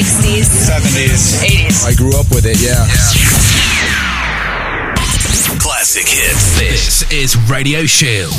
60s, 70s, 80s. I grew up with it, yeah. Classic hits. This is Radio Shield.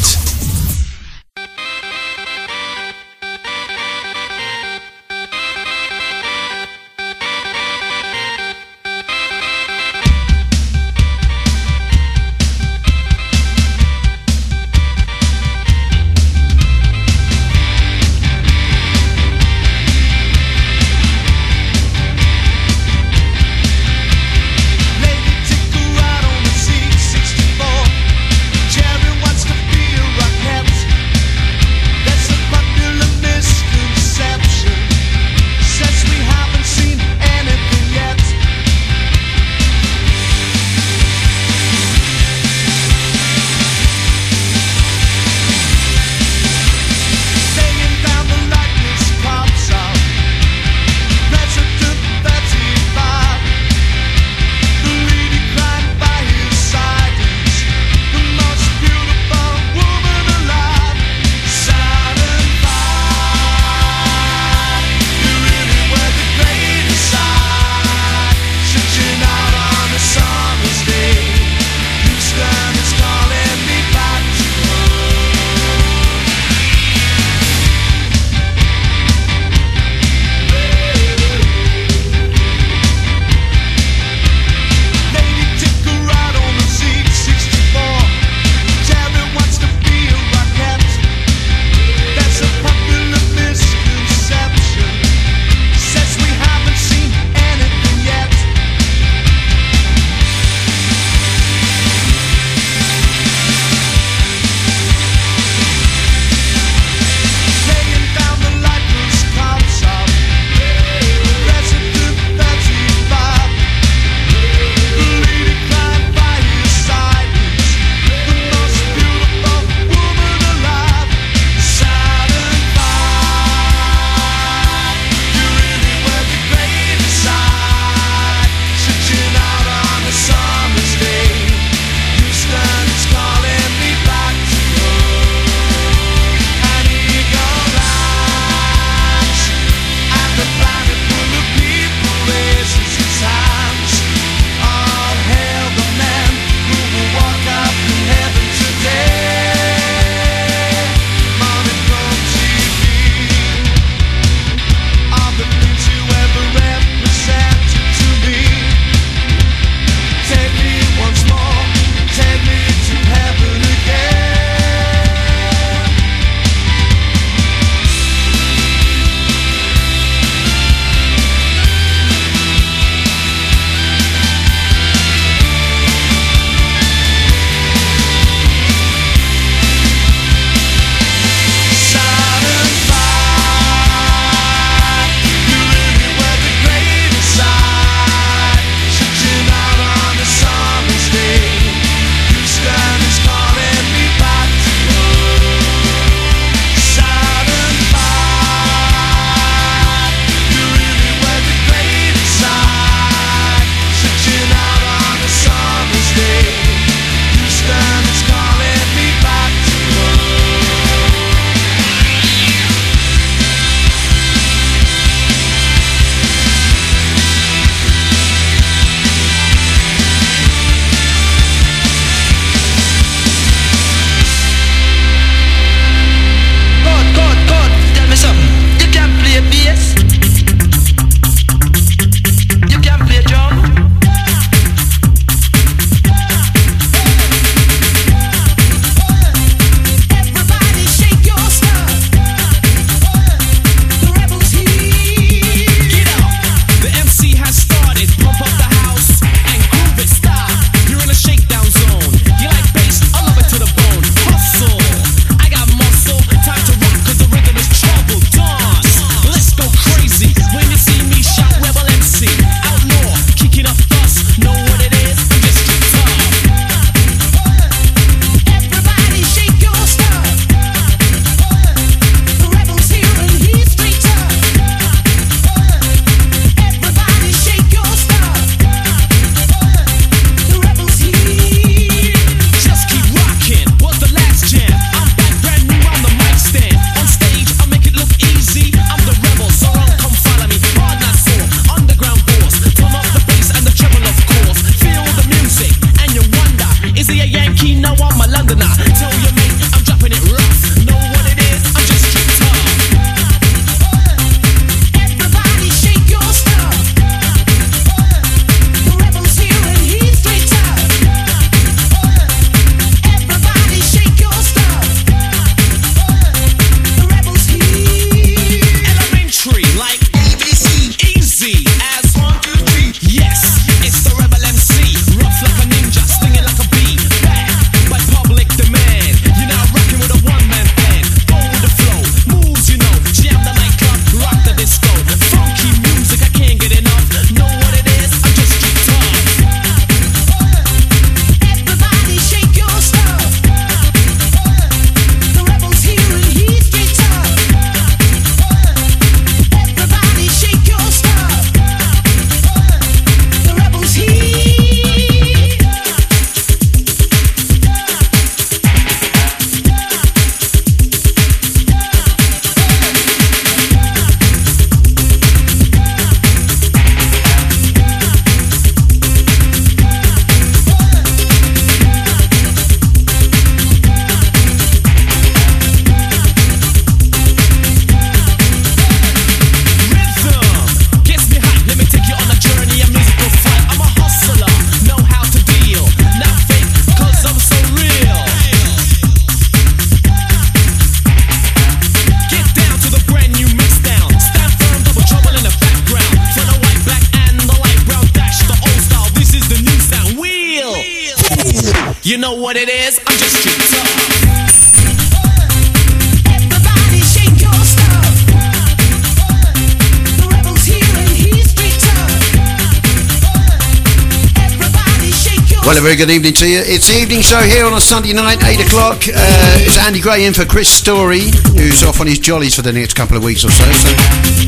Good evening to you. It's the evening show here on a Sunday night, 8 o'clock. Uh, it's Andy Gray in for Chris Story, who's off on his jollies for the next couple of weeks or so. So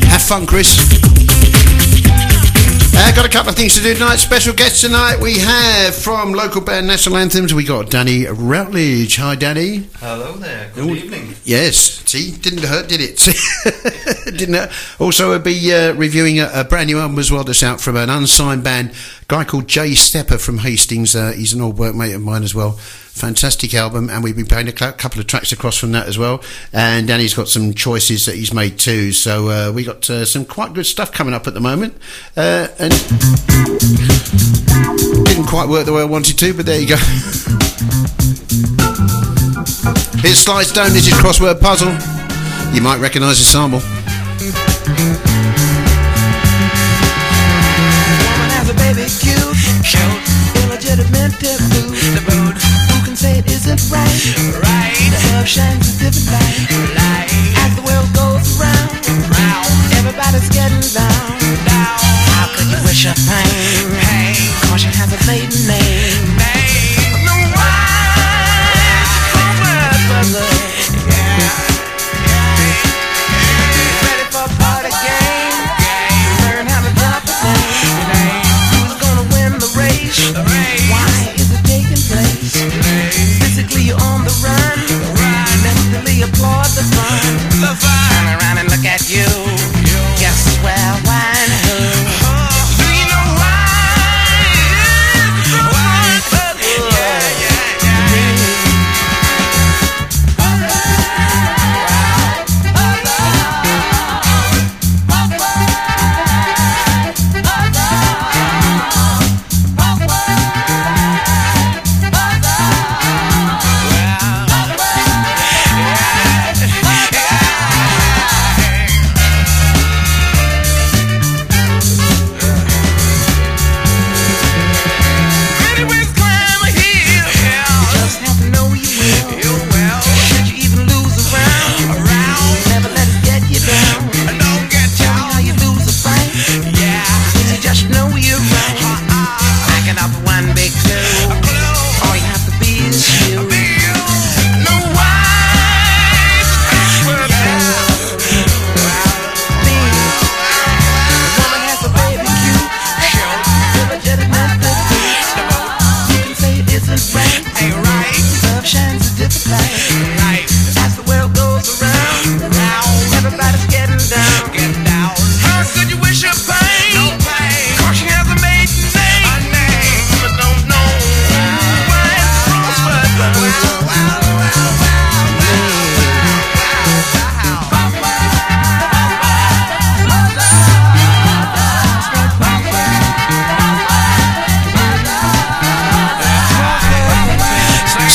have fun, Chris. Uh, got a couple of things to do tonight. Special guests tonight. We have from local band National Anthems. We got Danny Routledge. Hi, Danny. Hello there. Good Ooh, evening. Yes. See, didn't hurt, did it? didn't hurt. Also, we'll be uh, reviewing a, a, brand new album as well that's out from an unsigned band. Guy called Jay Stepper from Hastings. Uh, he's an old workmate of mine as well. Fantastic album, and we've been playing a couple of tracks across from that as well. And Danny's got some choices that he's made too. So uh, we got uh, some quite good stuff coming up at the moment. Uh, and didn't quite work the way I wanted to, but there you go. Here's Sly Stone. This is crossword puzzle. You might recognise the sample. Cute, illegitimate taboo The moon. Who can say it isn't right. Right. The love shines a different light. Light. As the world goes round, round. Everybody's getting down. Down. How could you wish her pain? Pain. Caution has a maiden name. Name. No why.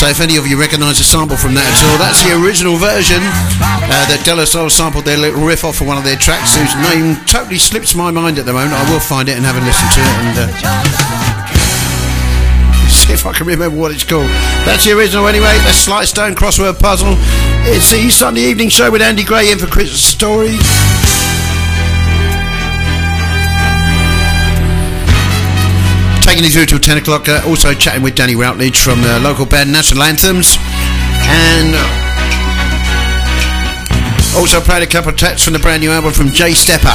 If any of you recognise a sample from that at all. That's the original version uh, that De La Soul sampled their little riff off of one of their tracks, whose name totally slips my mind at the moment. I will find it and have a listen to it and uh, see if I can remember what it's called. That's the original anyway. The Sly Stone crossword puzzle. It's the Sunday evening show with Andy Gray in for Chris Story. Taking you through till 10 o'clock. Uh, also chatting with Danny Routledge from the local band National Anthems. And also played a couple of tracks from the brand new album from Jay Stepper.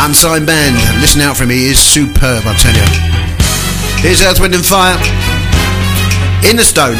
Unsigned band. Listen out for me, he is superb, I tell you. Here's Earth, Wind and Fire. In the Stone.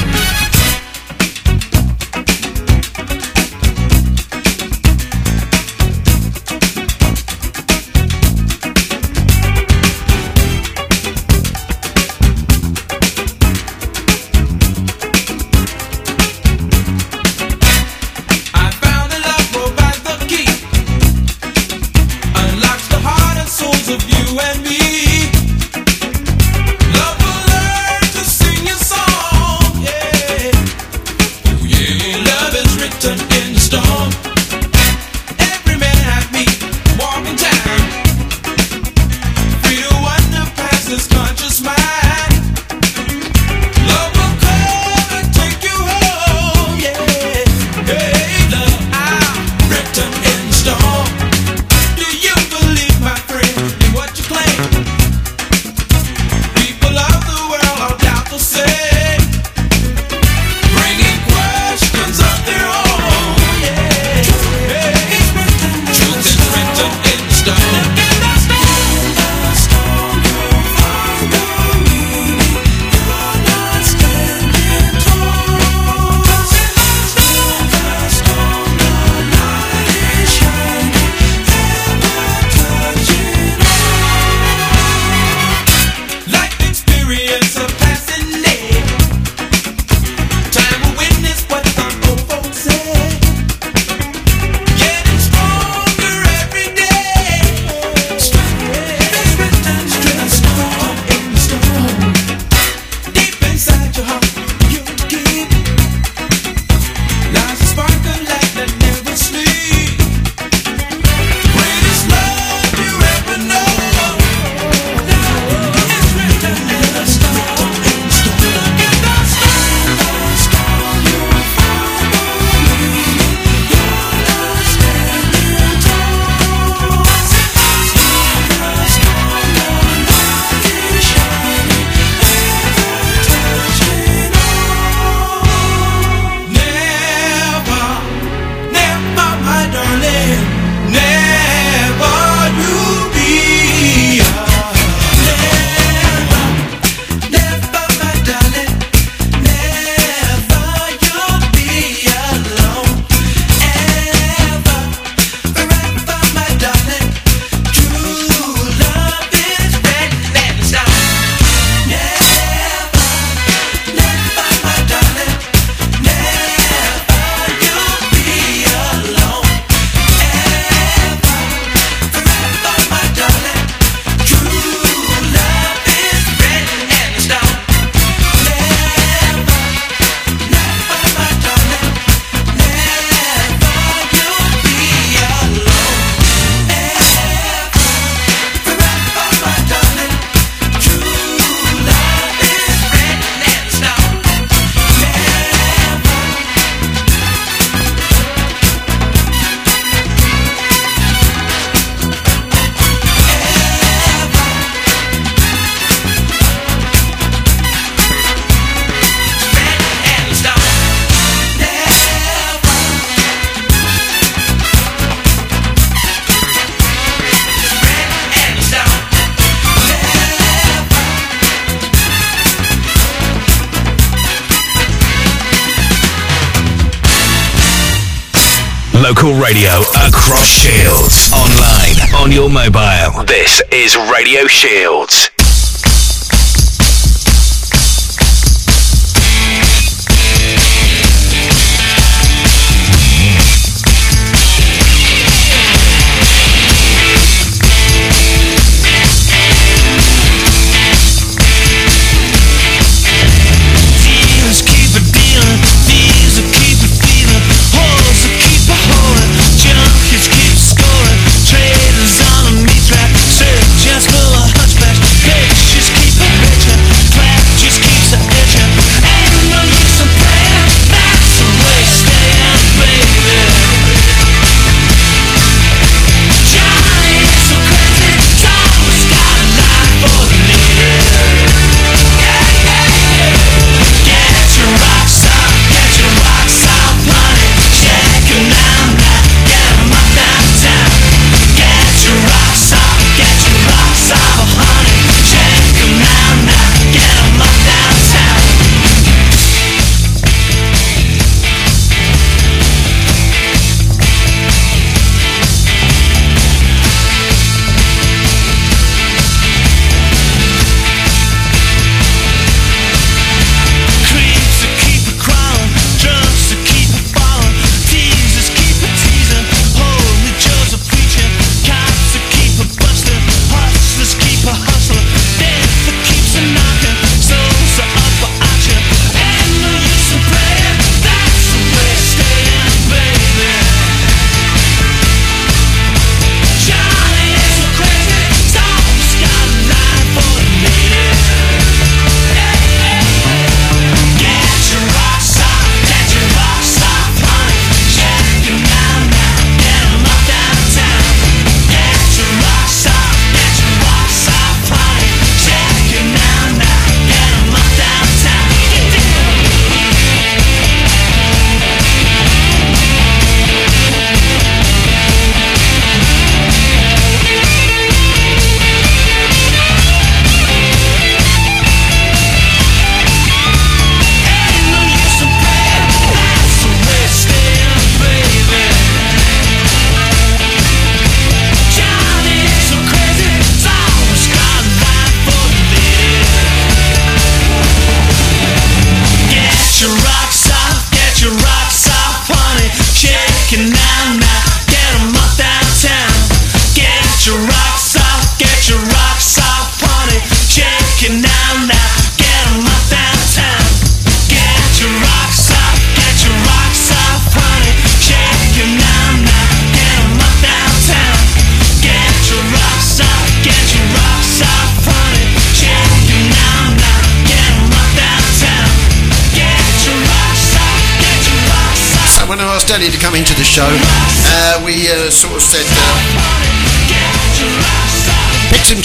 Local radio across Shields. Online, on your mobile. This is Radio Shields.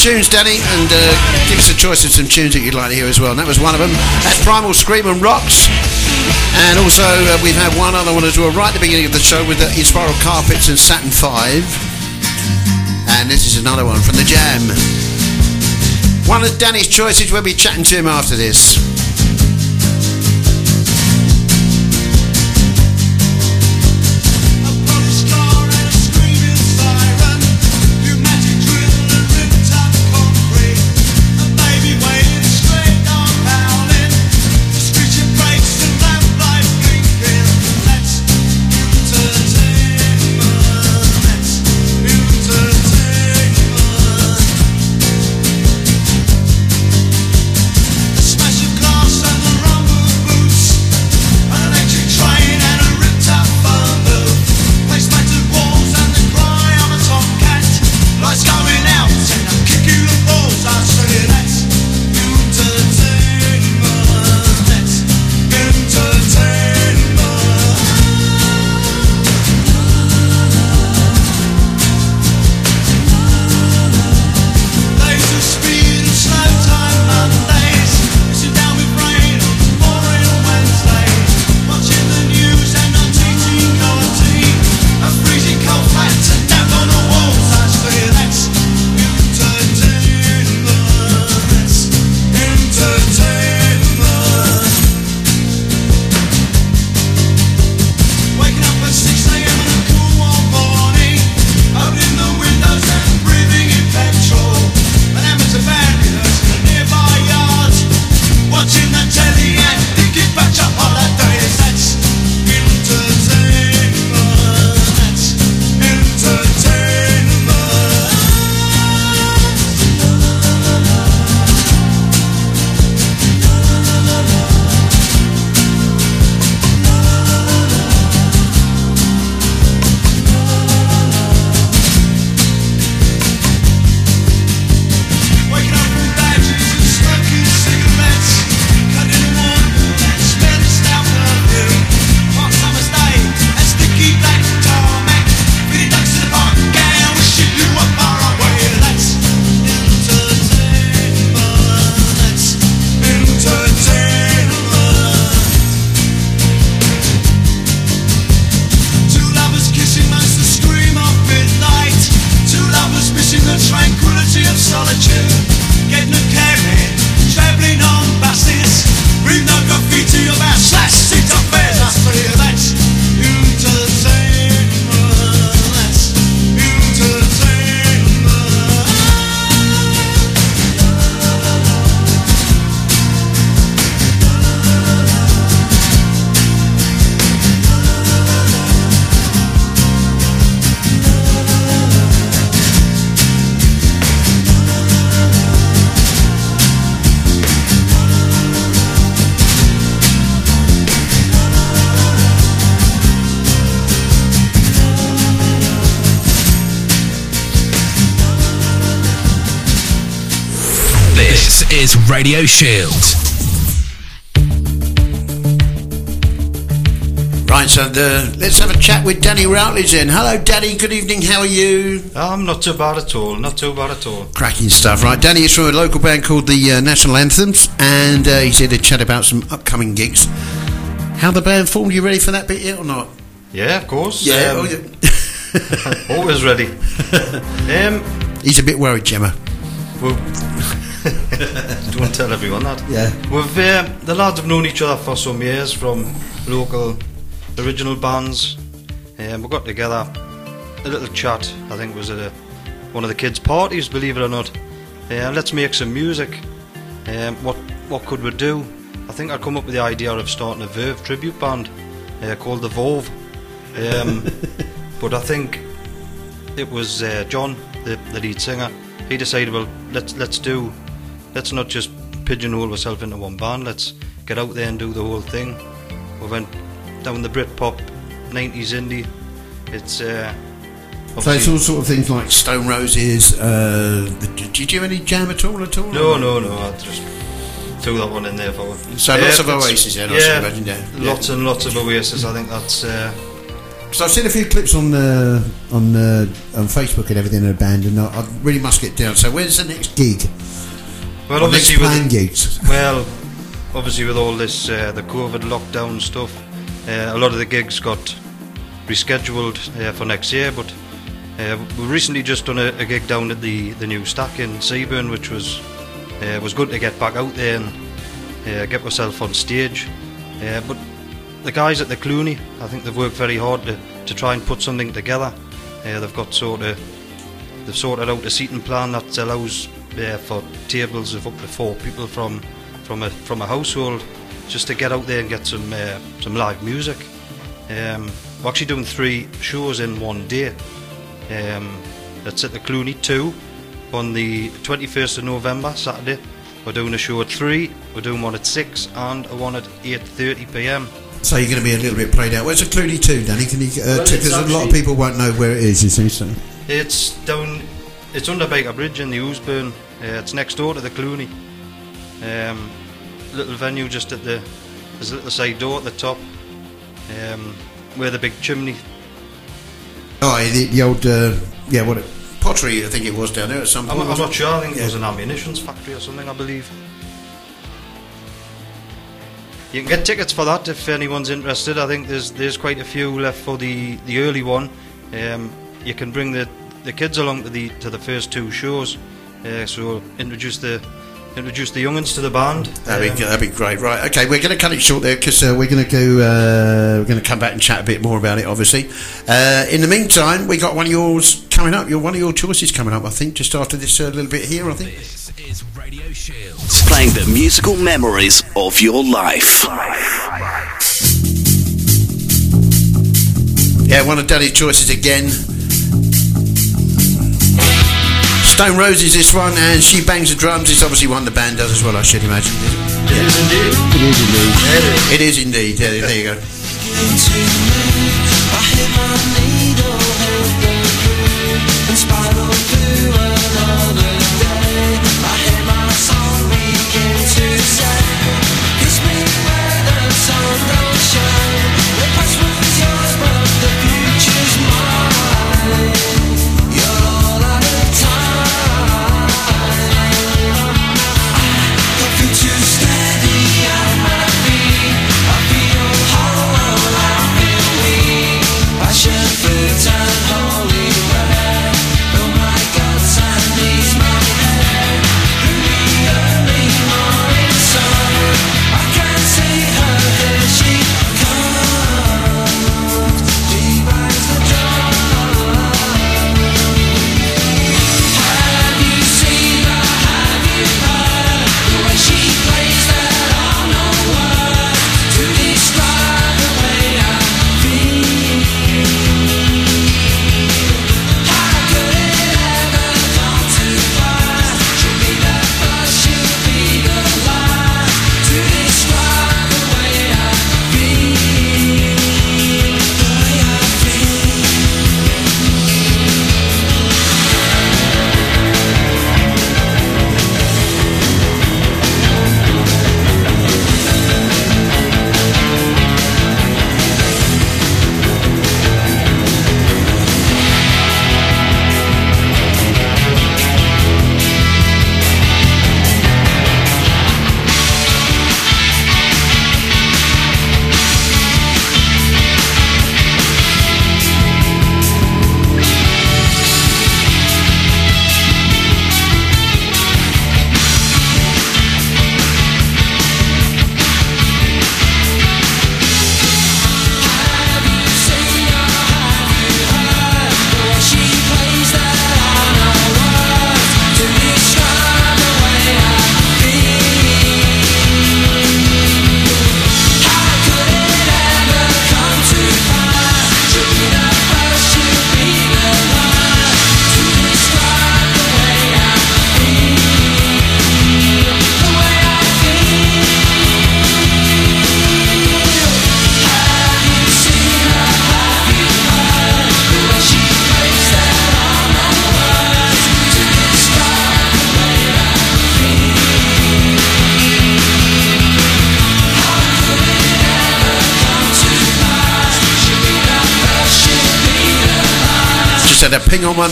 tunes, Danny, and uh, give us a choice of some tunes that you'd like to hear as well. And that was one of them. That's Primal Scream and Rocks. And also, uh, we've had one other one as well right at the beginning of the show with the Inspiral Carpets and Saturn 5. And this is another one from The Jam. One of Danny's choices, we'll be chatting to him after this. Radio Shield. Right, so the, let's have a chat with Danny Routledge then. Hello, Danny. Good evening. How are you? I'm not too bad at all. Not too bad at all. Cracking stuff, right? Danny is from a local band called the uh, National Anthems, and uh, he's here to chat about some upcoming gigs. How the band formed? You ready for that bit yet or not? Yeah, of course. oh, Um, yeah. always ready. um, he's a bit worried, Gemma. we've don't tell everyone that. Yeah. We've um, the lads have known each other for some years from local original bands. Um, we got together a little chat. I think was at a, one of the kids' parties. Believe it or not. Uh, let's make some music. Um, what what could we do? I think I come up with the idea of starting a Verve tribute band uh, called the Vove. Um, but I think it was uh, John, the, the lead singer. He decided, well, let's let's do, let's not just pigeonhole ourselves into one band. Let's get out there and do the whole thing. We went down the Britpop, 90s indie. It's uh, So it's all sort of things like Stone Roses. Uh, did you do any jam at all? At all? no, no, no. I just threw that one in there for. So lots of Oasis then, yeah, imagine, yeah. Yeah. lots and lots of Oasis. I think that's. Uh, So I've seen a few clips on uh, on uh, on Facebook and everything of the band, and I, I really must get down. So where's the next gig? Well, obviously with gigs. Well, obviously with all this uh, the COVID lockdown stuff, uh, a lot of the gigs got rescheduled uh, for next year. But uh, we recently just done a, a gig down at the, the new stack in Seaburn, which was uh, was good to get back out there and uh, get myself on stage. Uh, but the guys at the Cluny, I think they've worked very hard to, to try and put something together. Uh, they've got sort of they've sorted out a seating plan that allows uh, for tables of up to four people from from a from a household, just to get out there and get some uh, some live music. Um, we're actually doing three shows in one day. Um, that's at the Cluny two on the 21st of November, Saturday. We're doing a show at three. We're doing one at six and a one at 8:30 p.m. So you're going to be a little bit played out. Where's the Cluny two, Danny? Can you? Well, Because it's a lot of people won't know where it is. You see, so It's down. It's under Byker Bridge in the Ouseburn. Uh, it's next door to the Cluny. Um, little venue just at the. There's a little side door at the top. Um, where the big chimney. oh, the, the old uh, yeah, what it, pottery? I think it was down there at some I'm, point. I'm wasn't sure. I think Yeah. it was an ammunitions factory or something. I believe. You can get tickets for that if anyone's interested. I think there's there's quite a few left for the, the early one. Um, you can bring the, the kids along to the to the first two shows. Uh, so introduce the introduce the youngins to the band. That'd Um, be, that'd be great, right? Okay, we're going to cut it short there because uh, we're going to go. Uh, we're going to come back and chat a bit more about it, obviously. Uh, in the meantime, we got one of yours coming up. Your one of your choices coming up, I think, just after this uh, little bit here. I think. This is Radio Shield. Playing the musical memories of your life. Yeah, one of Danny's choices again. Stone Roses, this one, and she bangs the drums. It's obviously one the band does as well, I should imagine. It is indeed. It is indeed. It is indeed. Yeah, there you go.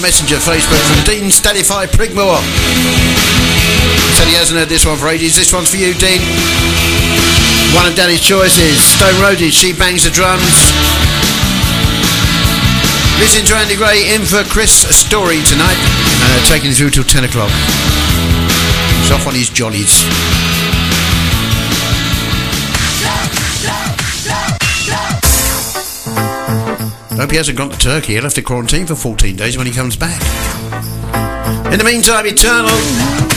Messenger, Facebook, from Dean Stadify Prigmore. Said he hasn't heard this one for ages. This one's for you, Dean. One of Danny's choices. Stone Roses, She Bangs the Drums. Listen to Andy Gray in for Chris Story tonight. Uh, taking you through till 10 o'clock. He's off on his jollies. Hope he hasn't gone to Turkey. He'll have to quarantine for 14 days when he comes back. In the meantime, Eternal.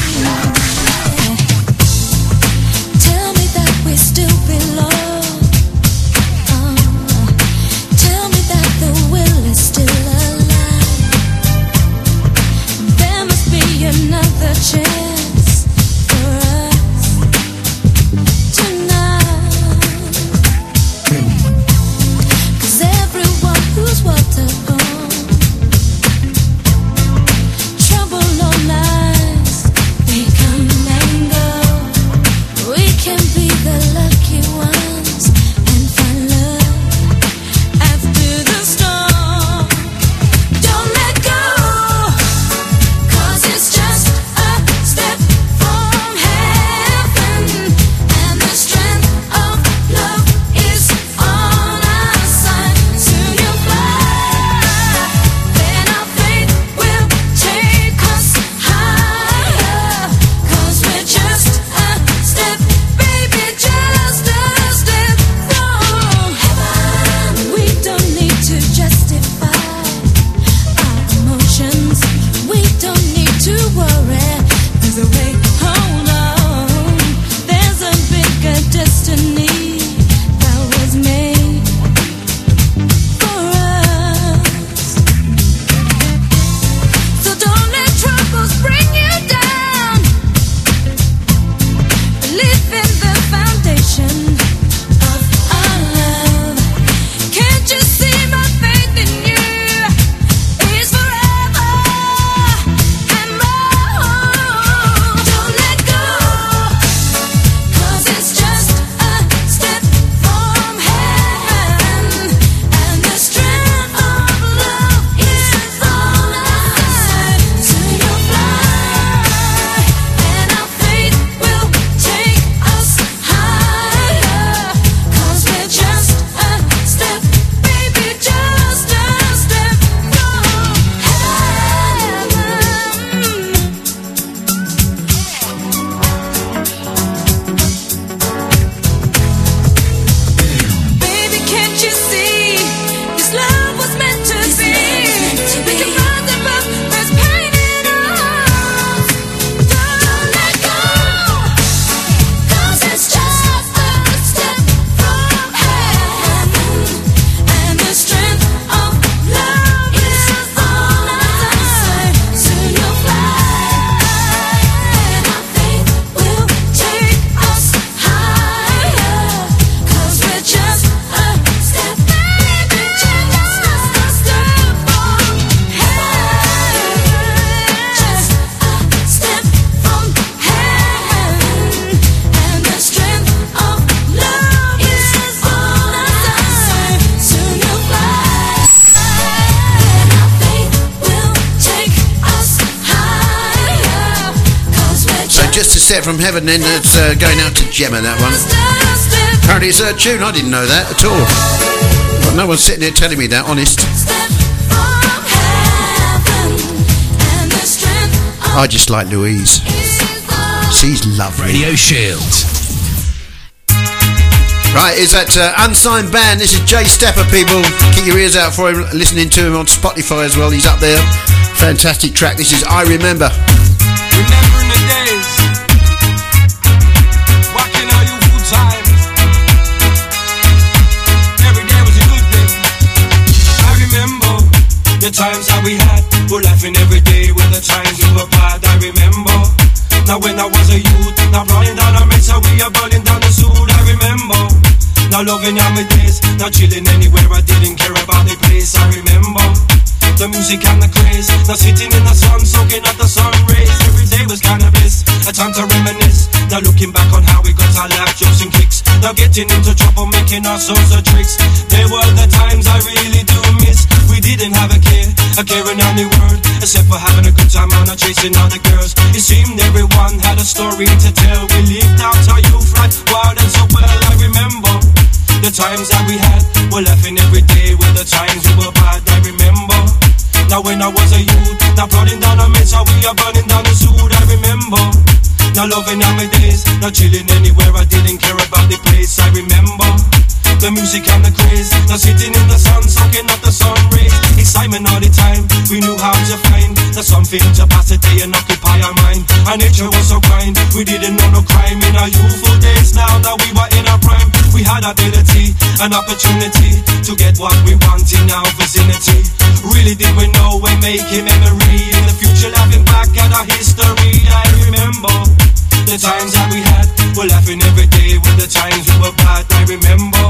And then. That's uh, going out to Gemma, that one. Apparently it's her tune. I didn't know that at all. No one's sitting there telling me that, honest. I just like Louise. She's lovely. Radio Shield. Right, is that uh, unsigned band? This is Jay Stepper, people. Keep your ears out for him. Listening to him on Spotify as well. He's up there. Fantastic track. This is I Remember. Remember. Getting into trouble, making all sorts of tricks. There were the times I really do miss. We didn't have a care, a care in any world, except for having a good time and not chasing other girls. It seemed everyone had a story to tell. We lived out our youth right wild and so well. I remember the times that we had. We're laughing every day with the times we were bad. I remember. Now when I was a youth, now plodding down a mess, we are burning down the suit. I remember. Now loving all my days, now chilling anywhere. I didn't care about the place. I remember the music and the craze. Now sitting in the sun, soaking up the sun rays. Excitement all the time. We knew how to find the something to pass the day and occupy our mind. Our nature was so kind. We didn't know no crime in our youthful days. Now that we were in our prime, we had ability and opportunity to get what we want in our vicinity. Really did we know we're making memory in the future, laughing back at our history. I remember the times that we had. We're laughing every day with the times we were bad. I remember.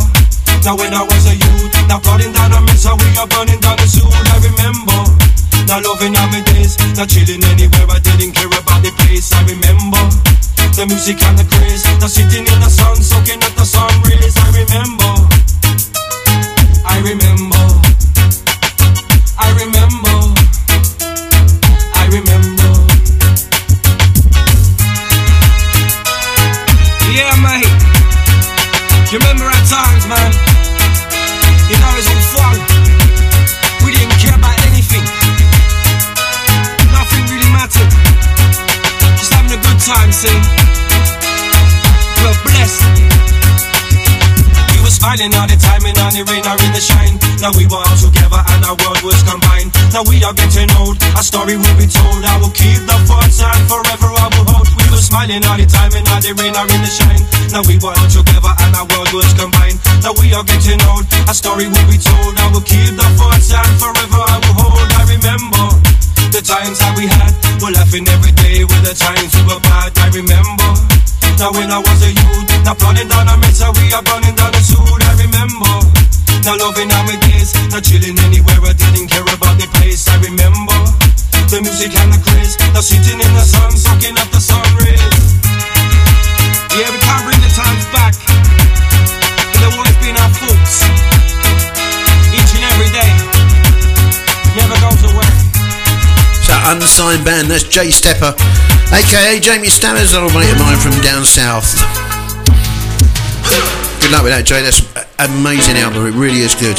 Now when I was a youth, now plodding down a mess, how we are burning down the soul. I remember. Now loving all my days, now chilling anywhere. I didn't care about the place. I remember the music and the craze. Now sitting in the sun, soaking up the sun rays. I remember. I remember. I remember. See? We're blessed. We were smiling all the time and on the rain or in the shine. Now we were all together and our world was combined. Now we are getting old, our story will be told. I will keep the forts and forever I will hold. We were smiling all the time and all the rain or in the shine. Now we were all together and our world was combined. Now we are getting old, our story will be told. I will keep the forts and forever I will hold. I remember the times that we had. We're laughing every day with the times we were bad. I remember. Now when I was a youth, now plodding down a mesa, we are burning down the suit. I remember. Now loving all my days, now chilling anywhere. I didn't care about the place. I remember the music and the craze. Now sitting in the sun, soaking up the sun rays. Yeah, we can't bring the times back. They've always been our faults. Each and every day. Unsigned band, that's Jay Stepper, aka Jamie Stammers, an old mate of mine from down south. Good luck with that, Jay. That's amazing album. It really is good.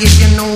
Soldier man I give you no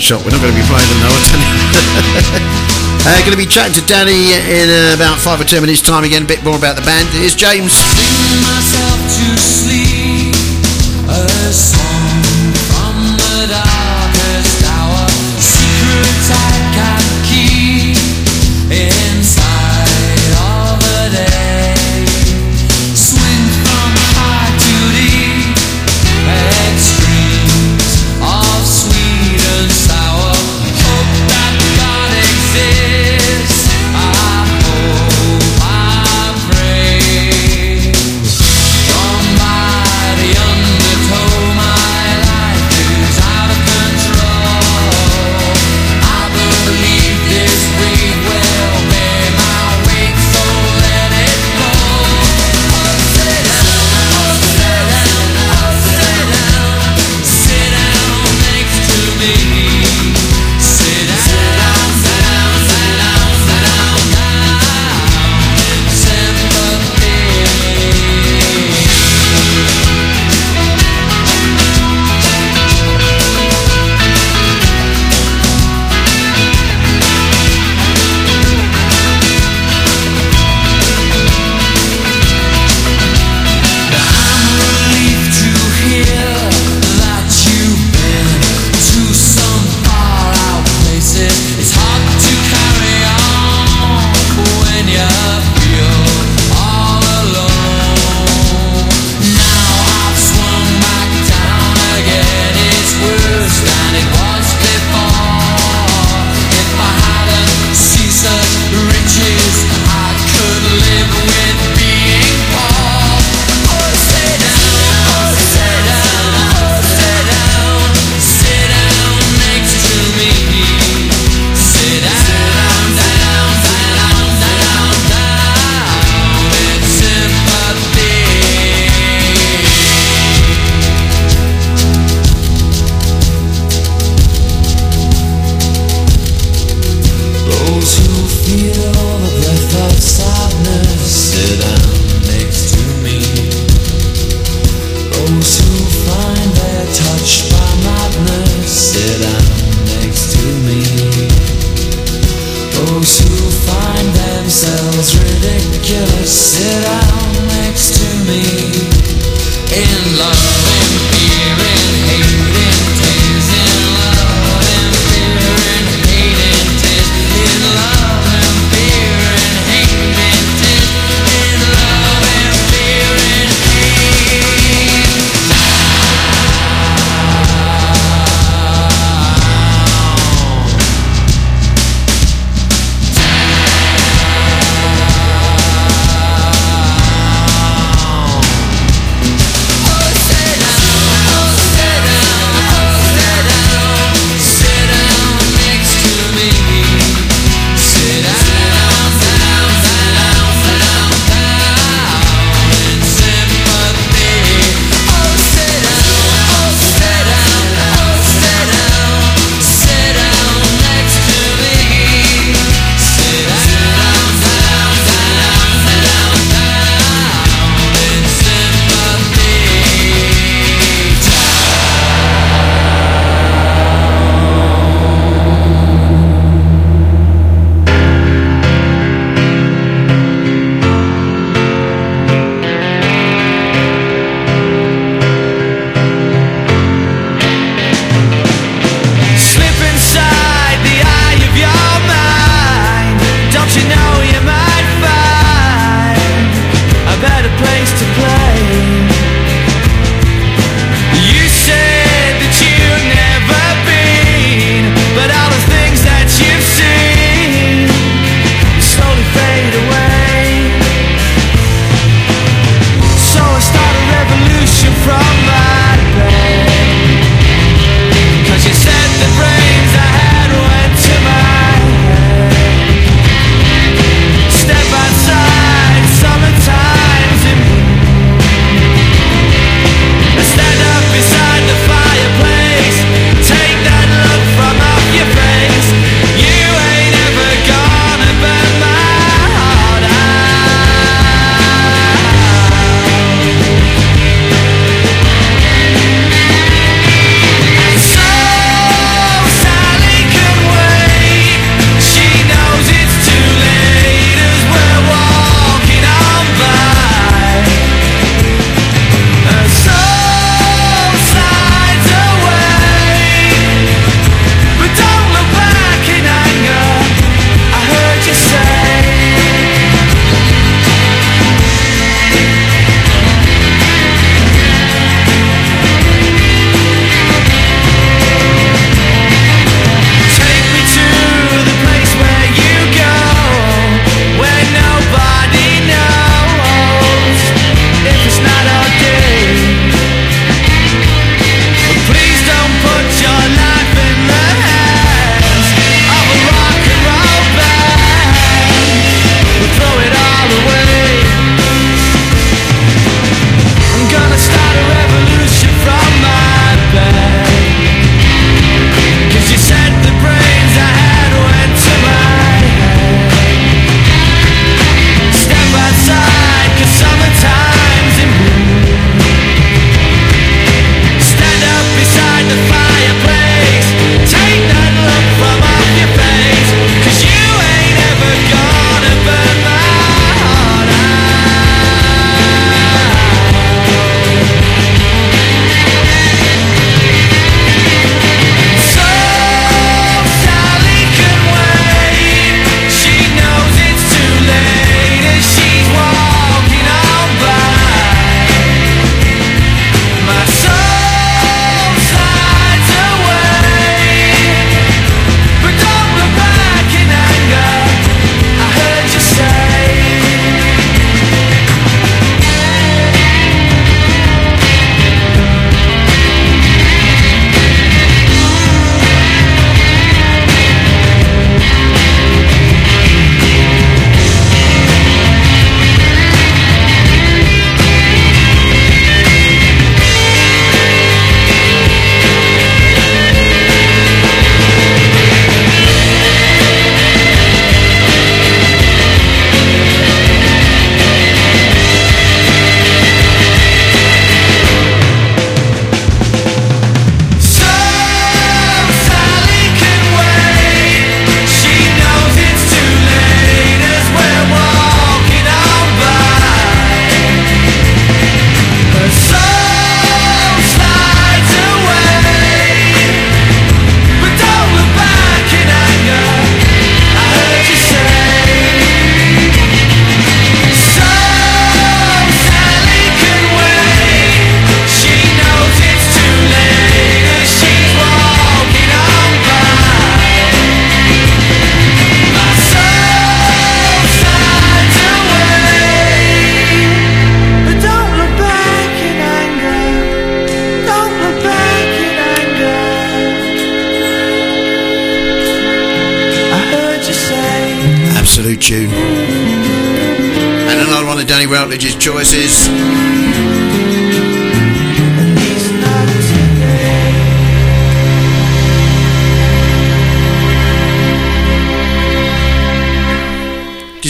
shot. We're not going to be playing them, though, uh, going to be chatting to Danny in uh, about five or ten minutes' time again. A bit more about the band. Here's James.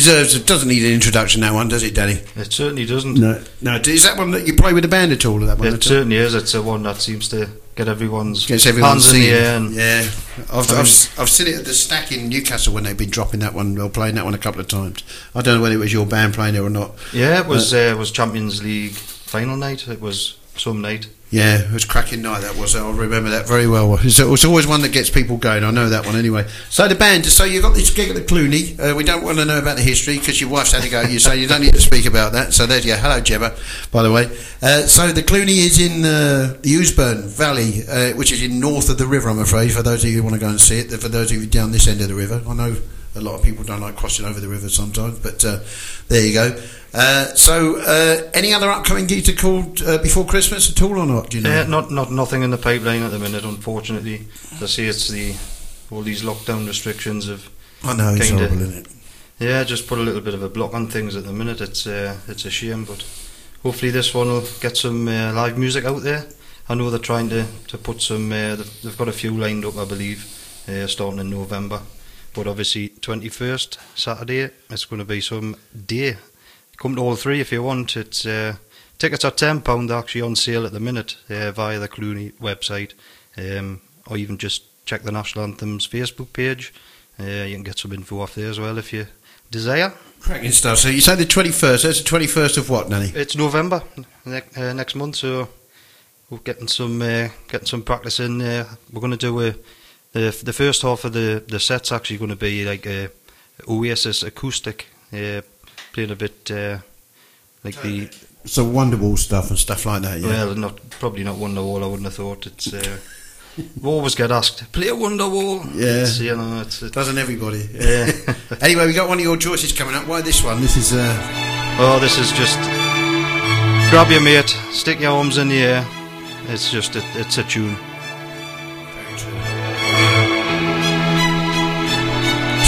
Deserves, doesn't need an introduction, that one, does it, Danny? It certainly doesn't. No, no. Is that one that you play with the band at all? That one, It at all? certainly is. It's the one that seems to get everyone's Gets everyone hands in the air. And yeah, I've, I mean- I've, I've seen it at the stack in Newcastle when they've been dropping that one or playing that one a couple of times. I don't know whether it was your band playing it or not. Yeah, it was uh, it was Champions League final night. It was some night. Yeah, it was cracking night. That was. I remember that very well. It was always one that gets people going. I know that one anyway. So the band. So you've got this gig at the Cluny. Uh, we don't want to know about the history because your wife's had to go. You say you don't need to speak about that. So there's you. Hello, Gemma. By the way. Uh, so the Cluny is in uh, the Ouseburn Valley, uh, which is in north of the river. I'm afraid. For those of you who want to go and see it, for those of you down this end of the river, I know a lot of people don't like crossing over the river sometimes, but uh, there you go. Uh, so, uh, any other upcoming gigs to called uh, before Christmas at all or not? Do you know? Yeah, not not nothing in the pipeline at the minute. Unfortunately, I see it's the all these lockdown restrictions have. I know it's kinda- horrible, isn't it? Yeah, just put a little bit of a block on things at the minute. It's uh, it's a shame, but hopefully this one will get some uh, live music out there. I know they're trying to, to put some. Uh, they've, they've got a few lined up, I believe, uh, starting in November. But obviously, twenty first Saturday, it's going to be some day. Come to all three if you want. It's uh, tickets are ten pound actually on sale at the minute uh, via the Cluny website, um, or even just check the National Anthems Facebook page. Uh, you can get some info off there as well if you desire. Cracking stuff. So you say the 21st. That's the 21st of what, Danny? It's November ne- uh, next month, so we're getting some uh, getting some practice in. Uh, we're going to do a, the the first half of the the set's actually going to be like a Oasis acoustic, uh, playing a bit uh, like the So Wonderwall stuff and stuff like that, yeah. well, not probably not Wonderwall. I wouldn't have thought it's. Uh, we always get asked play Wonderwall. Yeah. it's, you know, it's, it's Doesn't everybody? Yeah. anyway, we got one of your choices coming up. Why this one? This is. Uh, Oh, this is just grab your mate, stick your arms in the air. It's just a, it's a tune.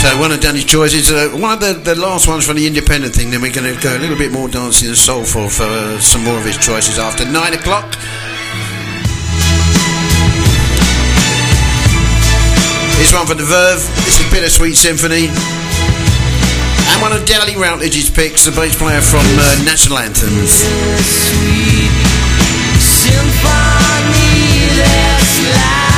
So one of Danny's choices. Uh, one of the, the last ones from the independent thing. Then we're going to go a little bit more dancing and soulful for uh, some more of his choices after nine o'clock. This one for the Verve. This is Bittersweet Symphony. And one of Dally Routledge's picks, the bass player from uh, National Anthems. Symphony that's live.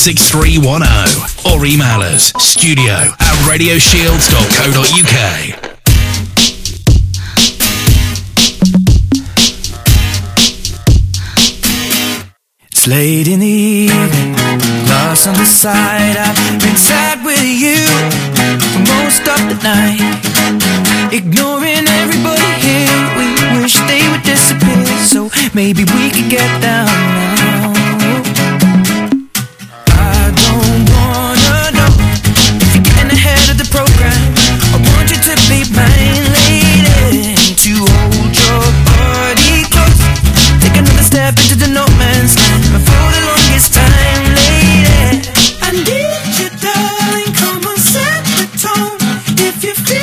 6310 or email us studio at radioshields.co.uk. It's late in the evening, lost on the side. I've been sad with you for most of the night. 15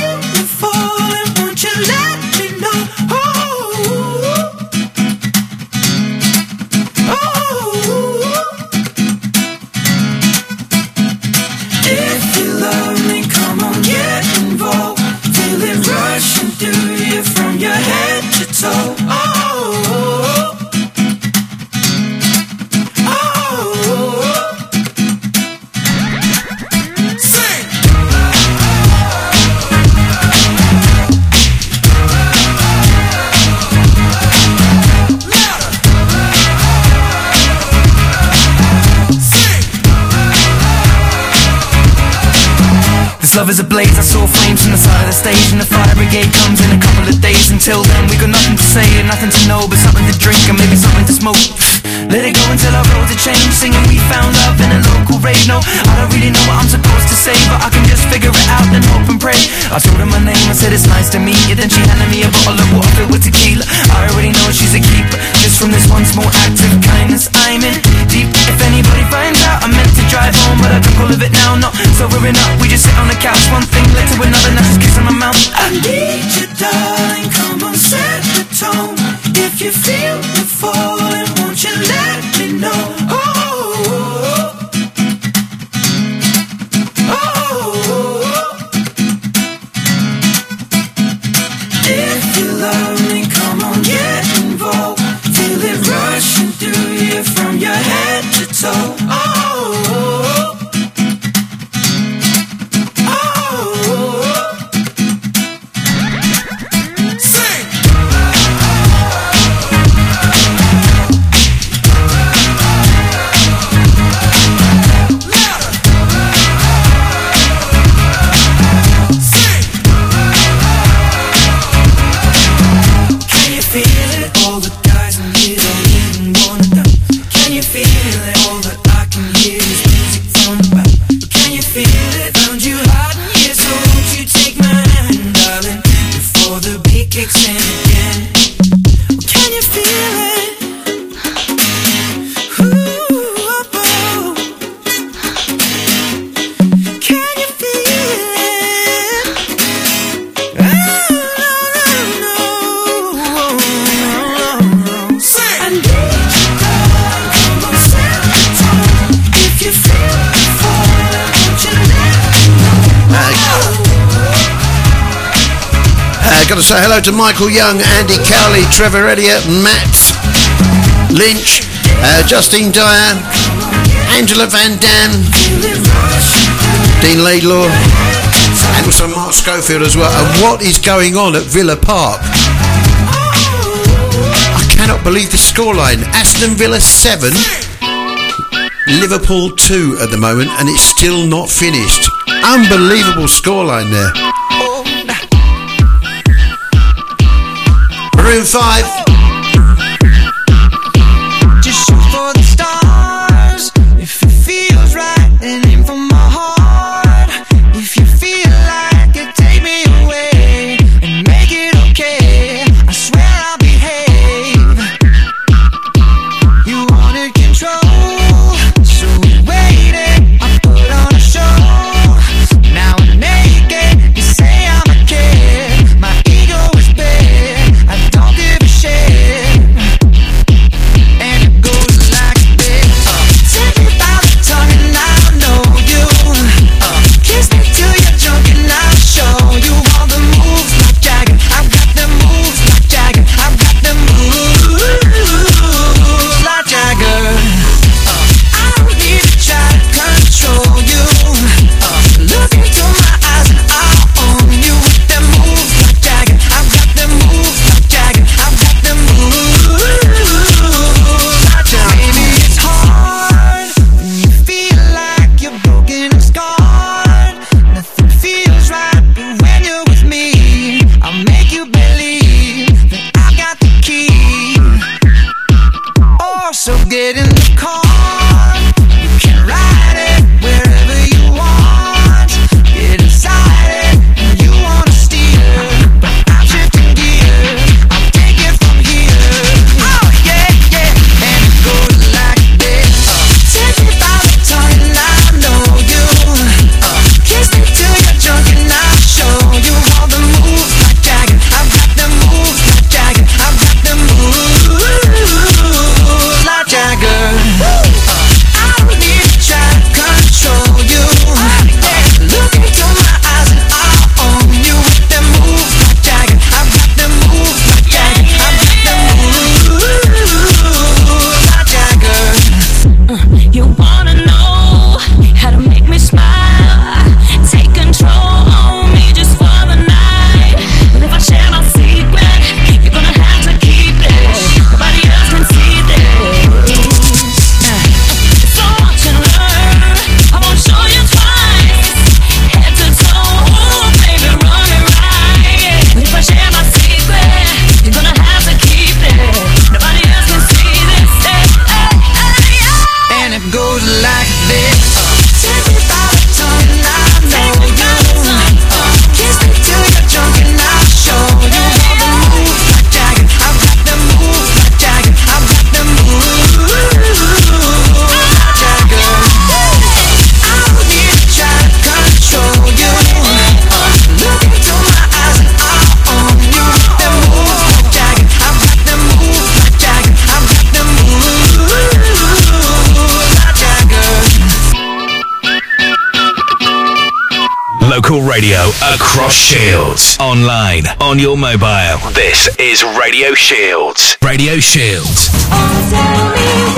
to meet you Then she handed me a bottle of water with tequila. I already know she's a keeper. Just from this once more active. to Michael Young, Andy Cowley, Trevor Elliott, Matt Lynch, uh, Justine Dyer, Angela Van Dam, Dean Laidlaw, and also Mark Schofield as well. And what is going on at Villa Park? I cannot believe the scoreline. Aston Villa 7, Liverpool 2 at the moment, and it's still not finished. Unbelievable scoreline there. Room 5. radio across Shields. Online, on your mobile. This is Radio Shields. Radio Shields. Oh,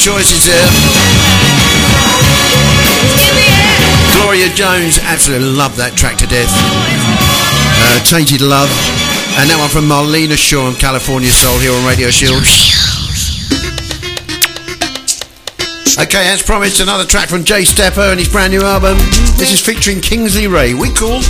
choices there. Gloria Jones, absolutely love that track to death. Uh, Tainted Love. And that one from Marlena Shaw on California Soul here on Radio Shield. Okay, as promised, another track from Jay Stepper and his brand new album. This is featuring Kingsley Ray. We call.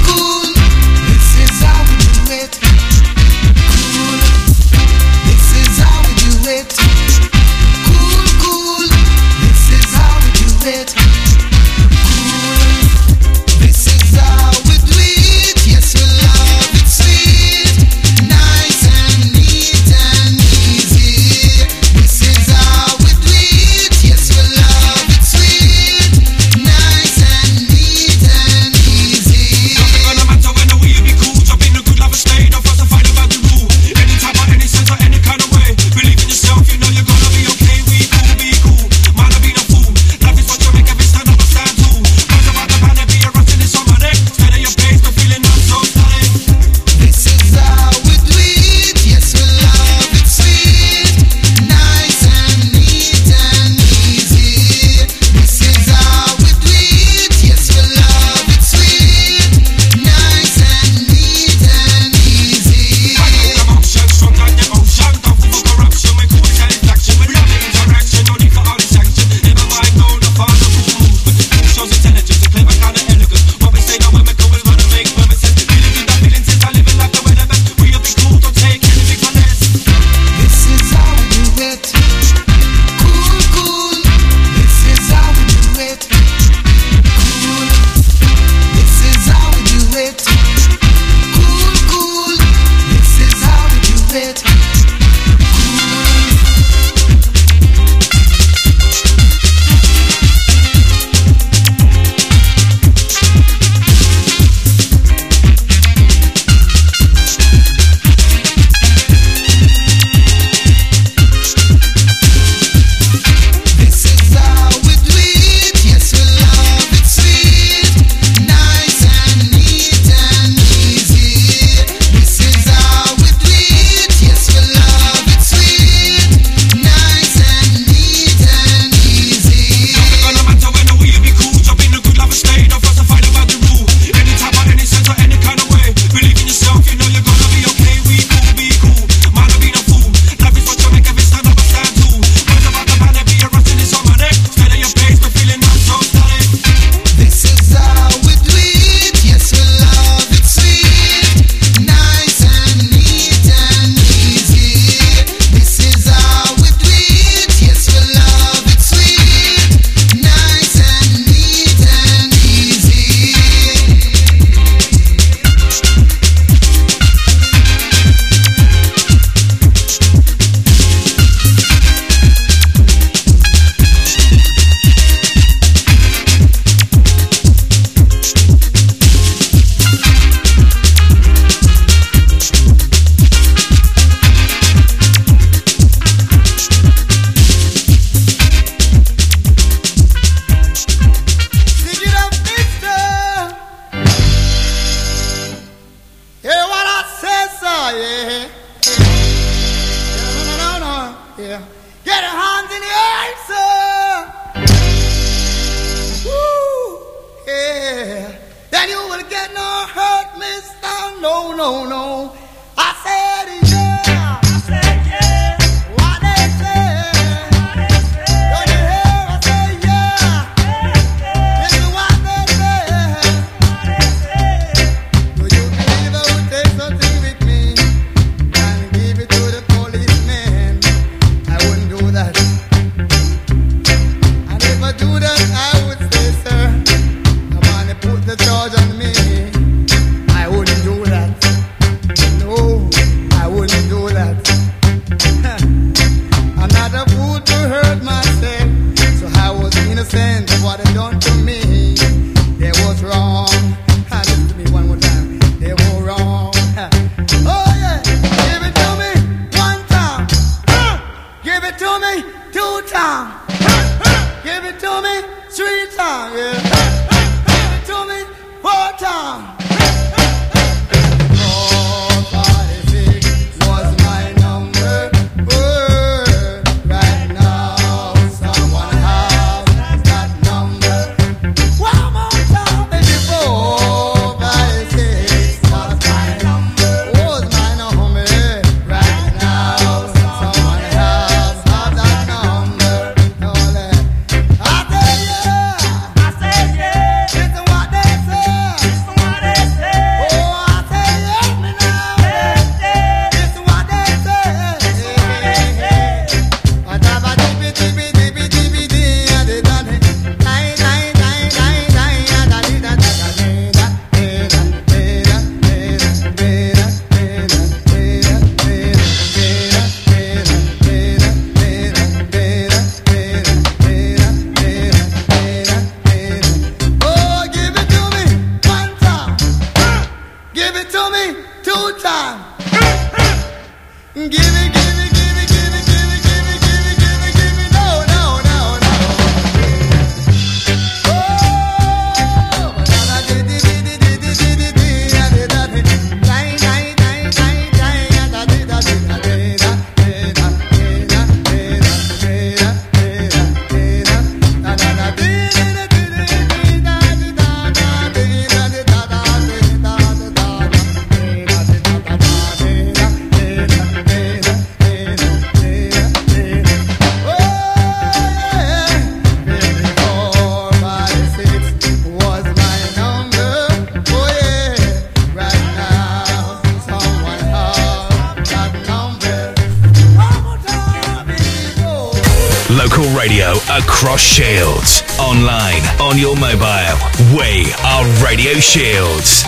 Local radio across Shields. Online, on your mobile. We are Radio Shields.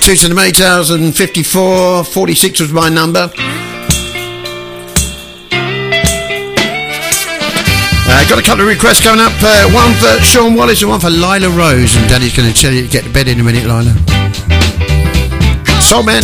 Two and 54, 46 was my number. Uh, got a couple of requests coming up. Uh, one for Sean Wallace and one for Lila Rose. And Daddy's going to tell you to get to bed in a minute, Lila. Soul Man.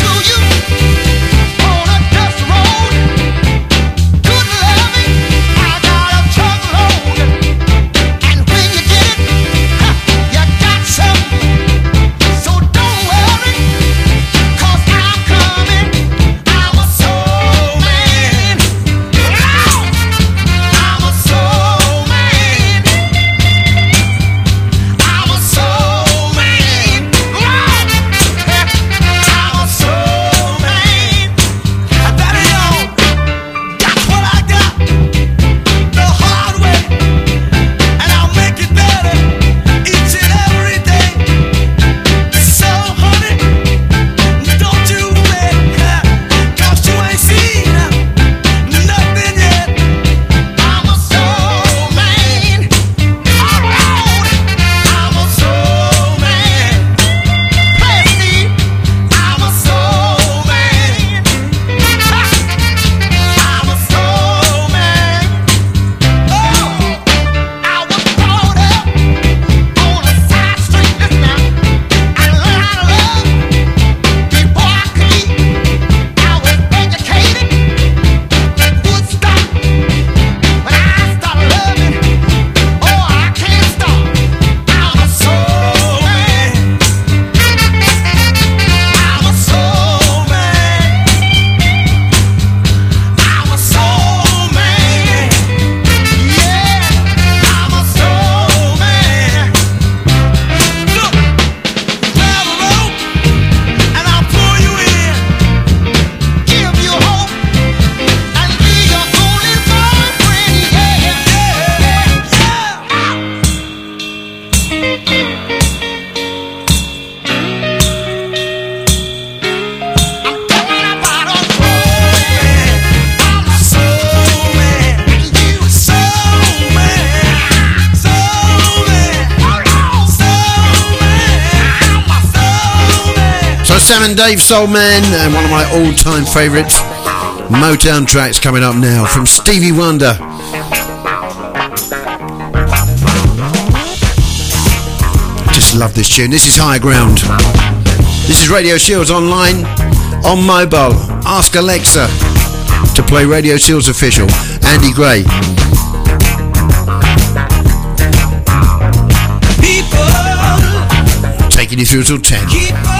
Sam and Dave Soul Man, and one of my all-time favourites, Motown tracks coming up now from Stevie Wonder. Just love this tune. This is Higher Ground. This is Radio Shields online, on mobile. Ask Alexa to play Radio Shields official. Andy Gray. People, Taking you through till 10.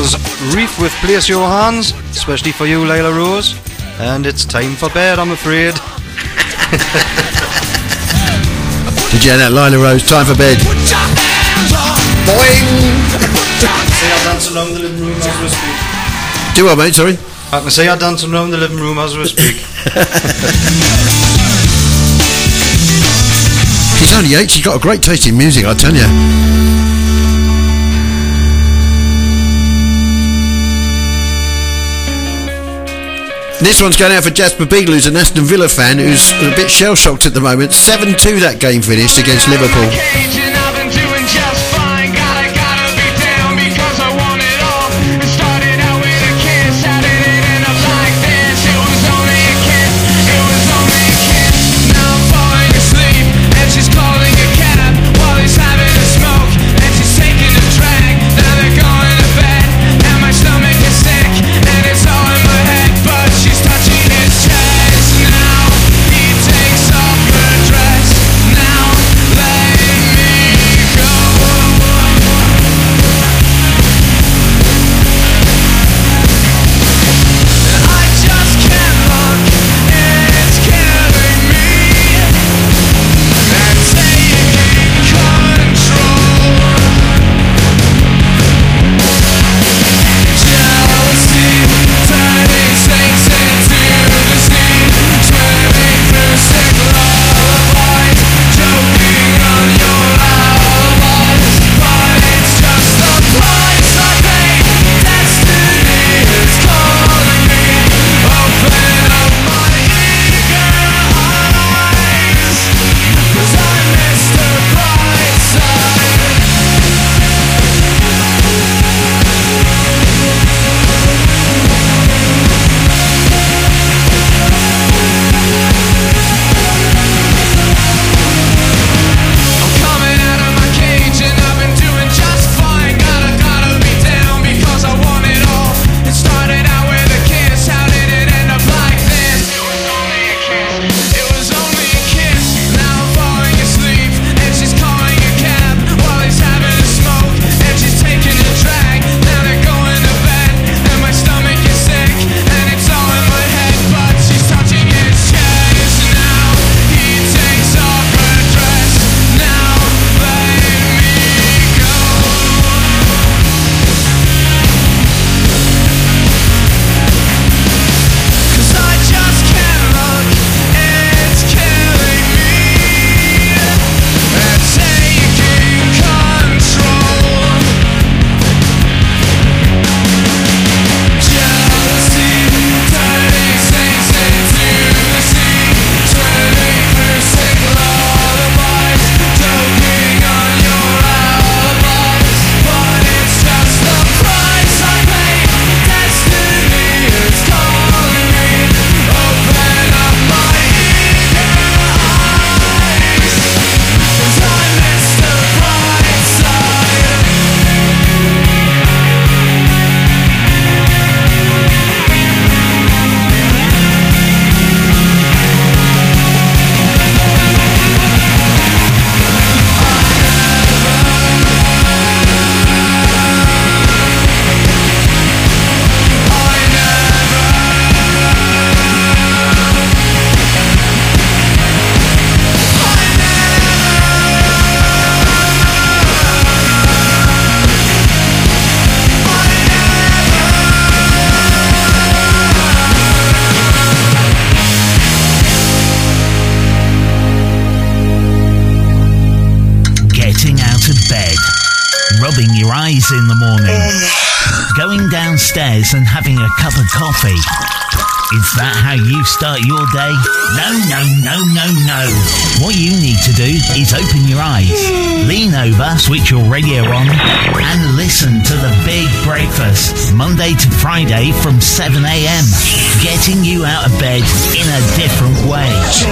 was Reef with Place Your Hands, especially for you, Layla Rose. And it's time for bed, I'm afraid. Did you hear that, Lila Rose? Time for bed. See, I dance around the living room as we speak. Do what, mate? Sorry? I can see I dance around the living room as we speak. She's only eight. She's got a great taste in music, I tell you. This one's going out for Jasper Beagle, who's an Aston Villa fan, who's a bit shell shocked at the moment. 7 2 that game finished against Liverpool.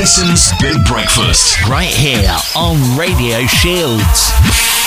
Jason's Big Breakfast right here on Radio Shields.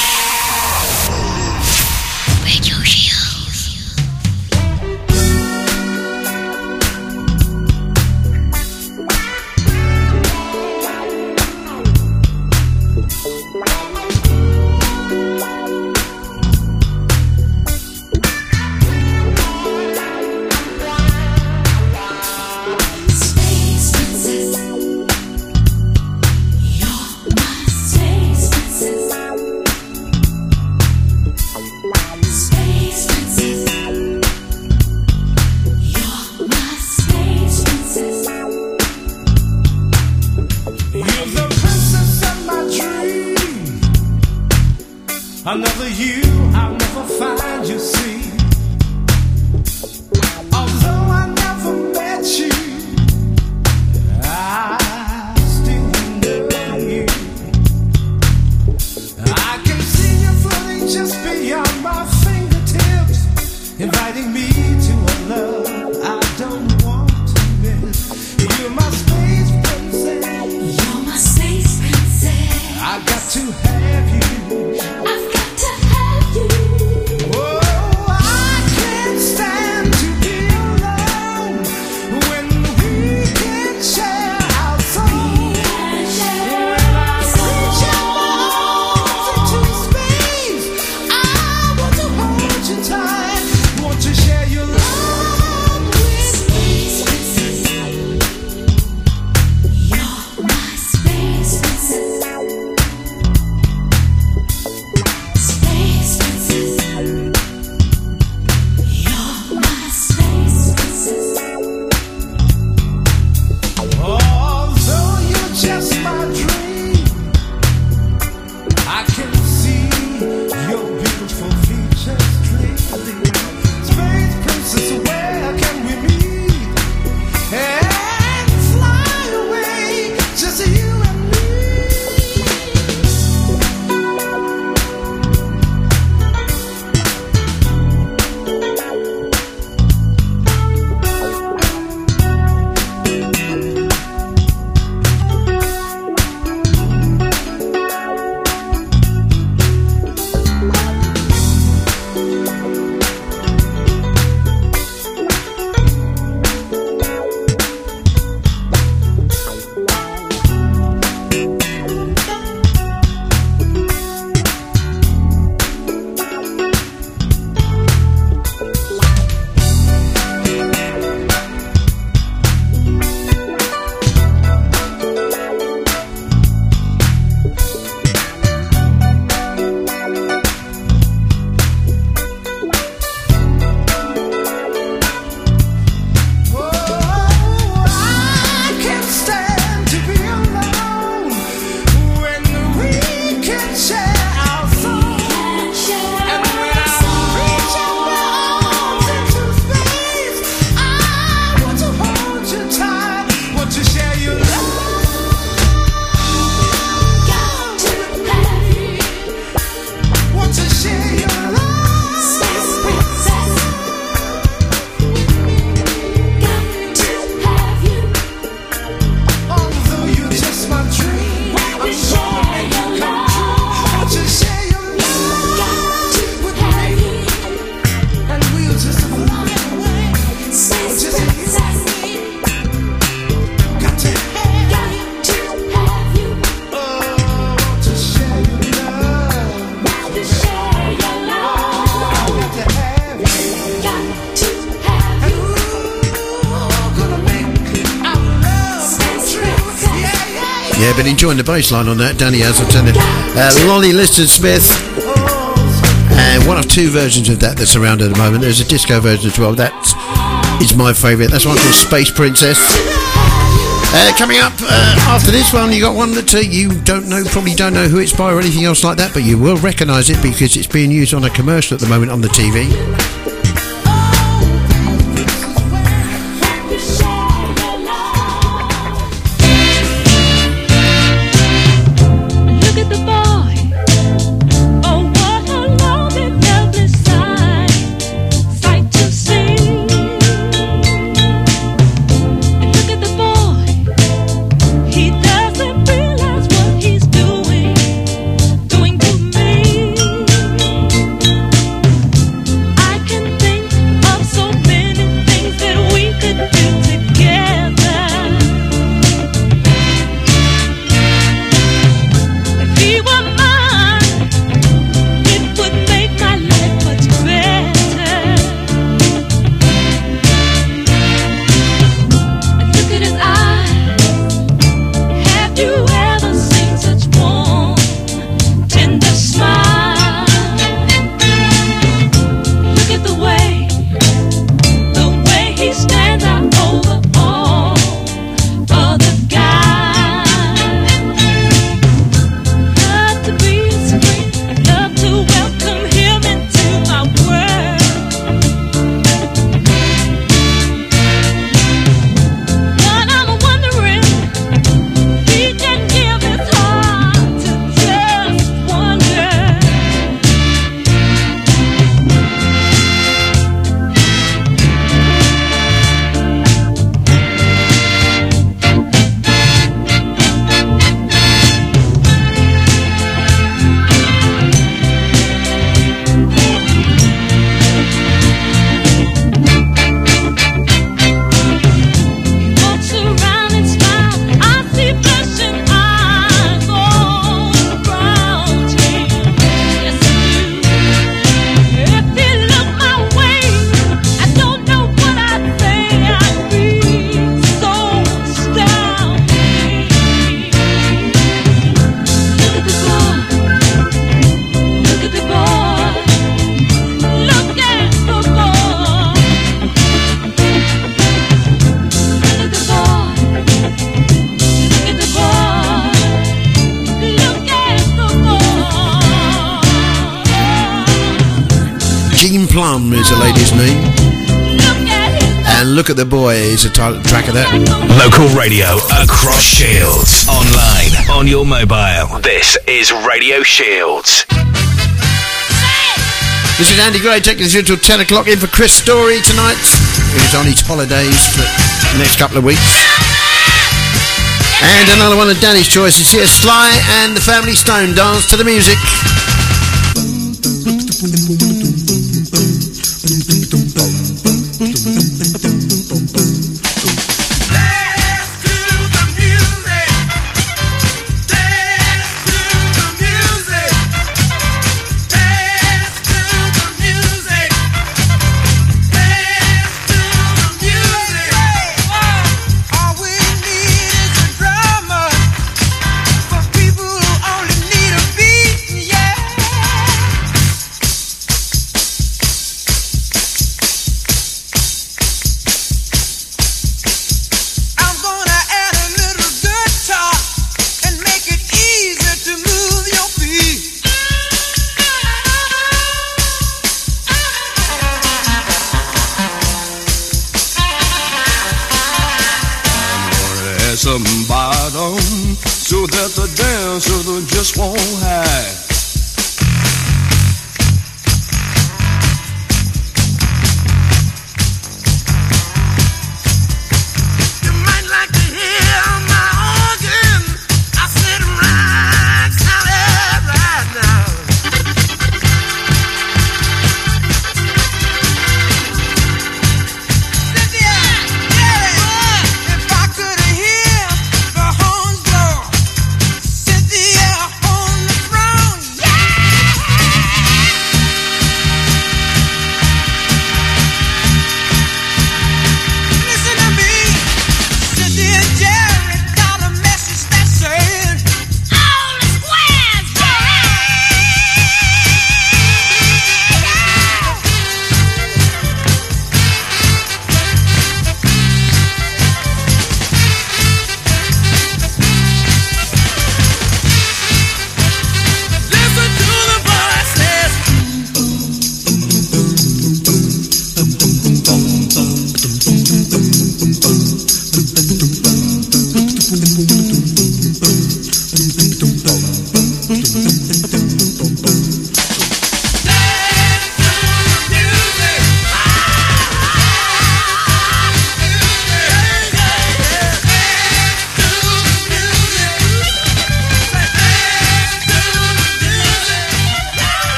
the bass line on that. Danny has, I'm telling you. Uh, Lonnie Liston Smith. And one of two versions of that that's around at the moment. There's a disco version as well. That is my favourite. That's one called Space Princess. Uh, coming up uh, after this one, you got one that uh, you don't know, probably don't know who it's by or anything else like that, but you will recognise it because it's being used on a commercial at the moment on the TV. title, track of that. Local radio across Shields. Online, on your mobile. This is Radio Shields. This is Andy Gray taking us until 10 o'clock in for Chris Story tonight, He's on his holidays for the next couple of weeks. And another one of Danny's choices here Sly and the Family Stone dance to the music.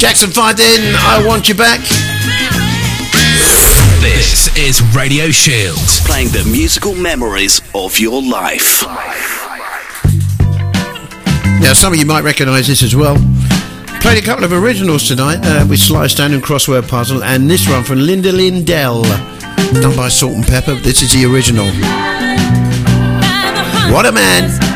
Jackson 5 then, I Want You Back. This is Radio Shield, Playing the musical memories of your life. Now, some of you might recognise this as well. Played a couple of originals tonight uh, with Sly Stone and Crossword Puzzle, and this one from Linda Lyndell, done by Salt-N-Pepa. This is the original. What a man!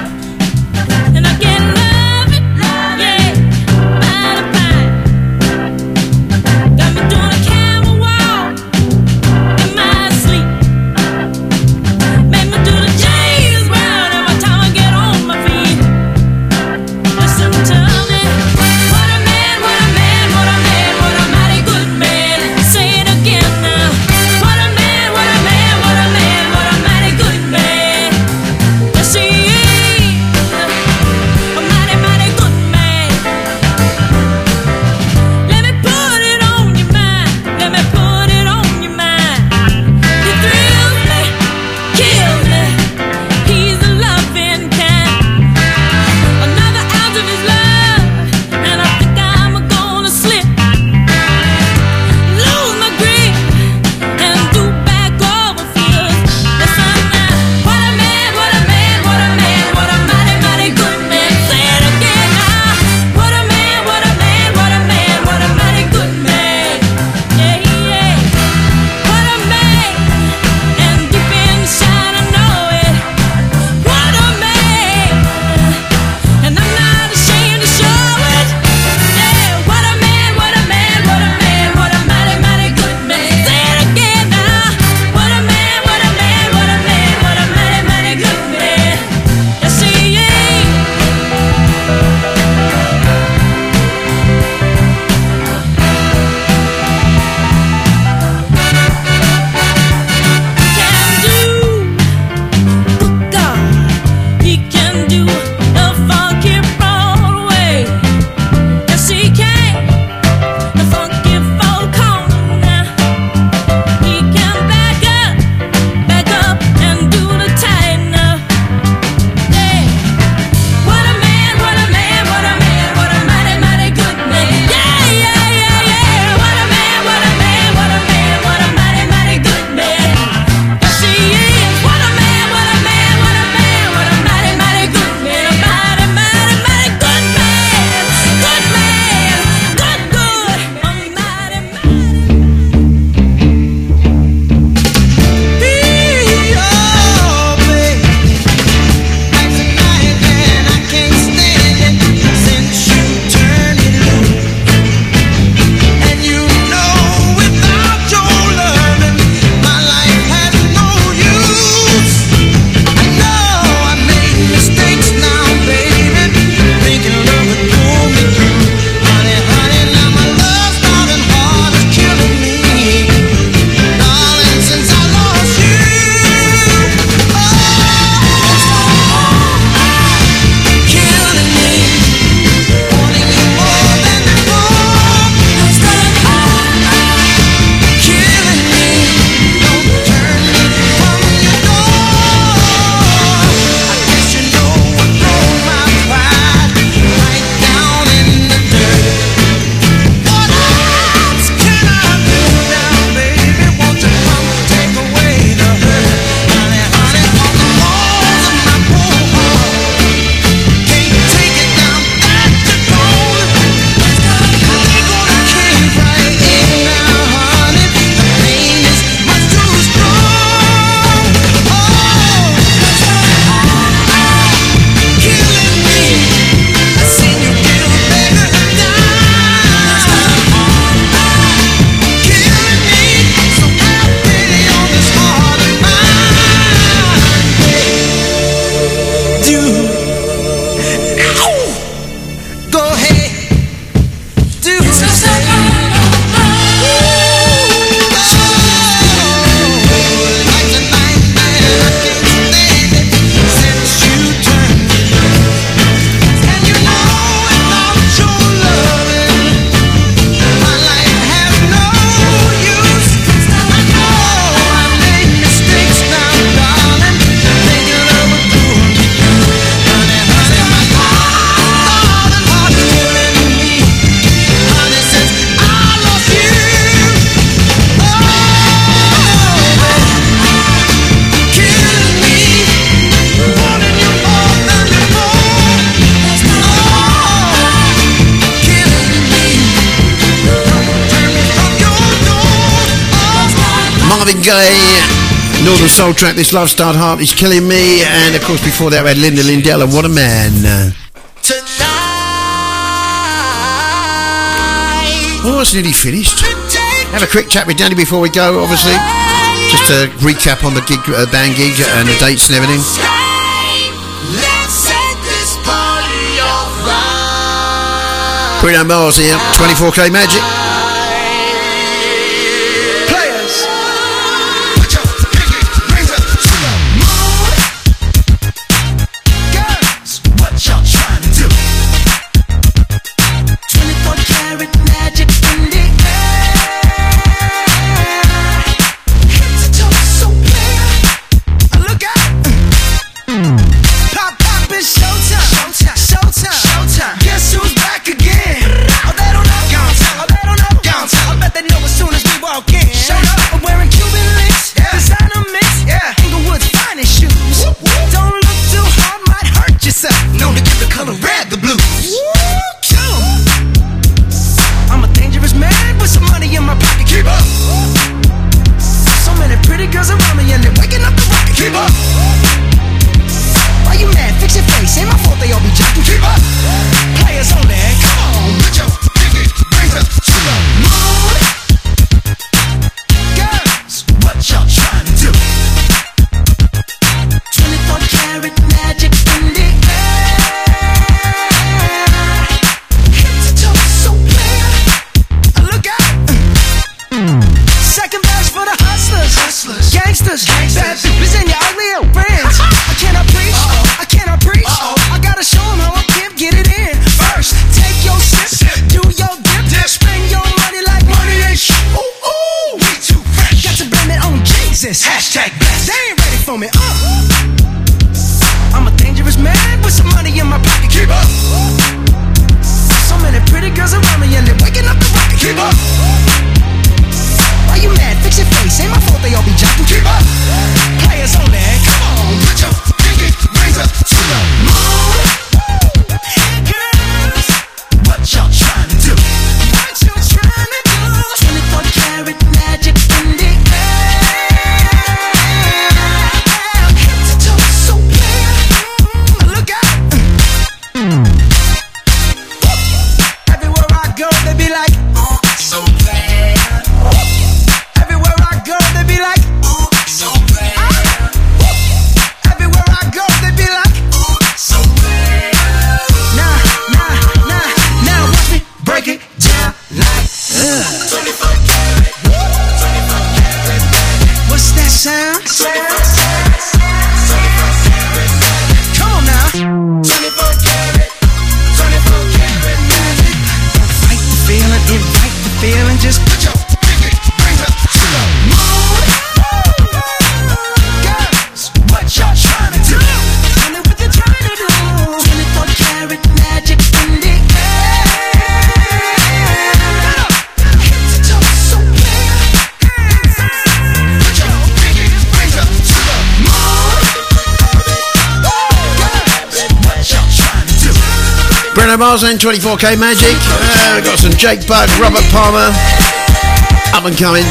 Northern Soul track, this Love Starved Heart is Killing Me. And of course, before that, we had Linda Lyndell What a Man. Tonight. Oh, it's nearly finished. Have a quick chat with Danny before we go, obviously. Just to recap on the gig, uh, band gig and the dates and everything. Bruno Mars here, 24K Magic. 24K Magic. Uh, we've got some Jake Bugg, Robert Palmer. Up and coming.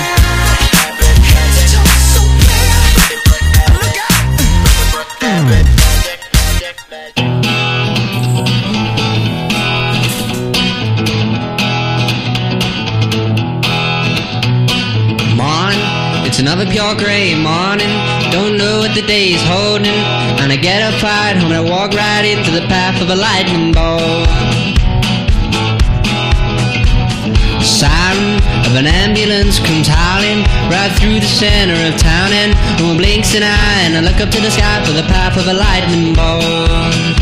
It's another pure gray morning. Don't know what the day's holding. And I get up right home and I walk right into the path of a lightning bolt. of an ambulance comes howling right through the center of town and one blinks an eye and I look up to the sky for the path of a lightning bolt.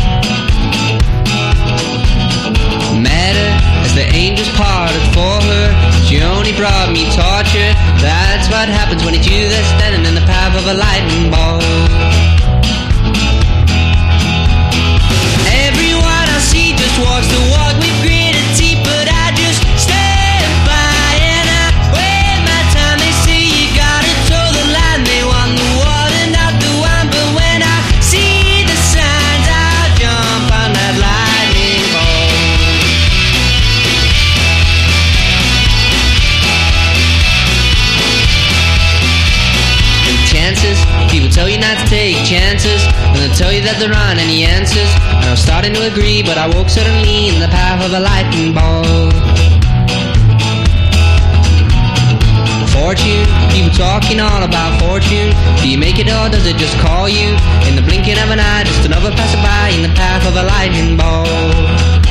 the angels parted for her. She only brought me torture. That's what happens when it's you that's standing in the path of a lightning bolt. They tell you that there aren't any answers, and I'm starting to agree, but I woke suddenly in the path of a lightning bolt. Fortune, people talking all about fortune. Do you make it or does it just call you? In the blinking of an eye, just another passerby in the path of a lightning bolt.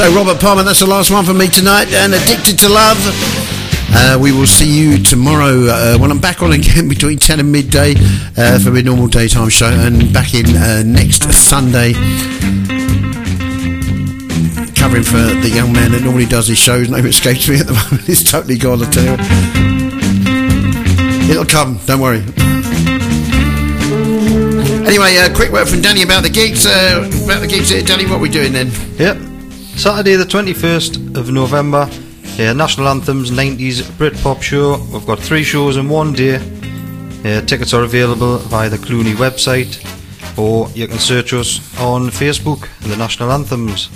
So, Robert Palmer, that's the last one for me tonight. And Addicted to Love. Uh, we will see you tomorrow uh, when I'm back on again between 10 and midday uh, for my normal daytime show, and back in uh, next Sunday. Covering for the young man that normally does his shows. Name escapes me at the moment. He's totally gone, I tell you. It'll come, don't worry. Anyway, uh, quick word from Danny about the gigs. Uh, about the gigs here, Danny. What are we doing then? Yep. Saturday, the 21st of November, uh, National Anthems 90s Britpop show. We've got three shows in one day. Uh, tickets are available via the Cluny website, or you can search us on Facebook, the National Anthems.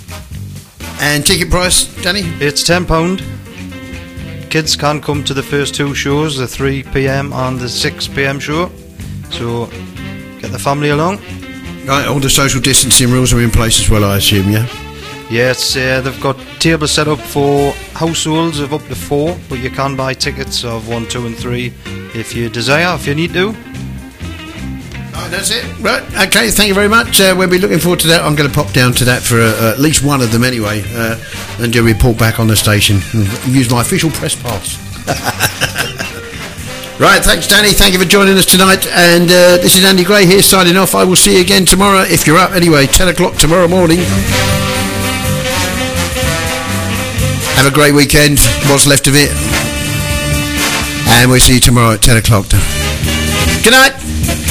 And ticket price, Danny? It's £10. Kids can come to the first two shows, the 3 pm and the 6 pm show. So get the family along. Right, all the social distancing rules are in place as well, I assume, yeah? Yes, uh, they've got tables set up for households of up to four, but you can buy tickets of one, two, and three if you desire, if you need to. Right, that's it. Right, okay, thank you very much. Uh, we'll be looking forward to that. I'm going to pop down to that for uh, at least one of them anyway uh, and do a report back on the station. Use my official press pass. right, thanks, Danny. Thank you for joining us tonight. And uh, this is Andy Gray here signing off. I will see you again tomorrow if you're up anyway, 10 o'clock tomorrow morning. Have a great weekend, what's left of it. And we'll see you tomorrow at 10 o'clock. Good night.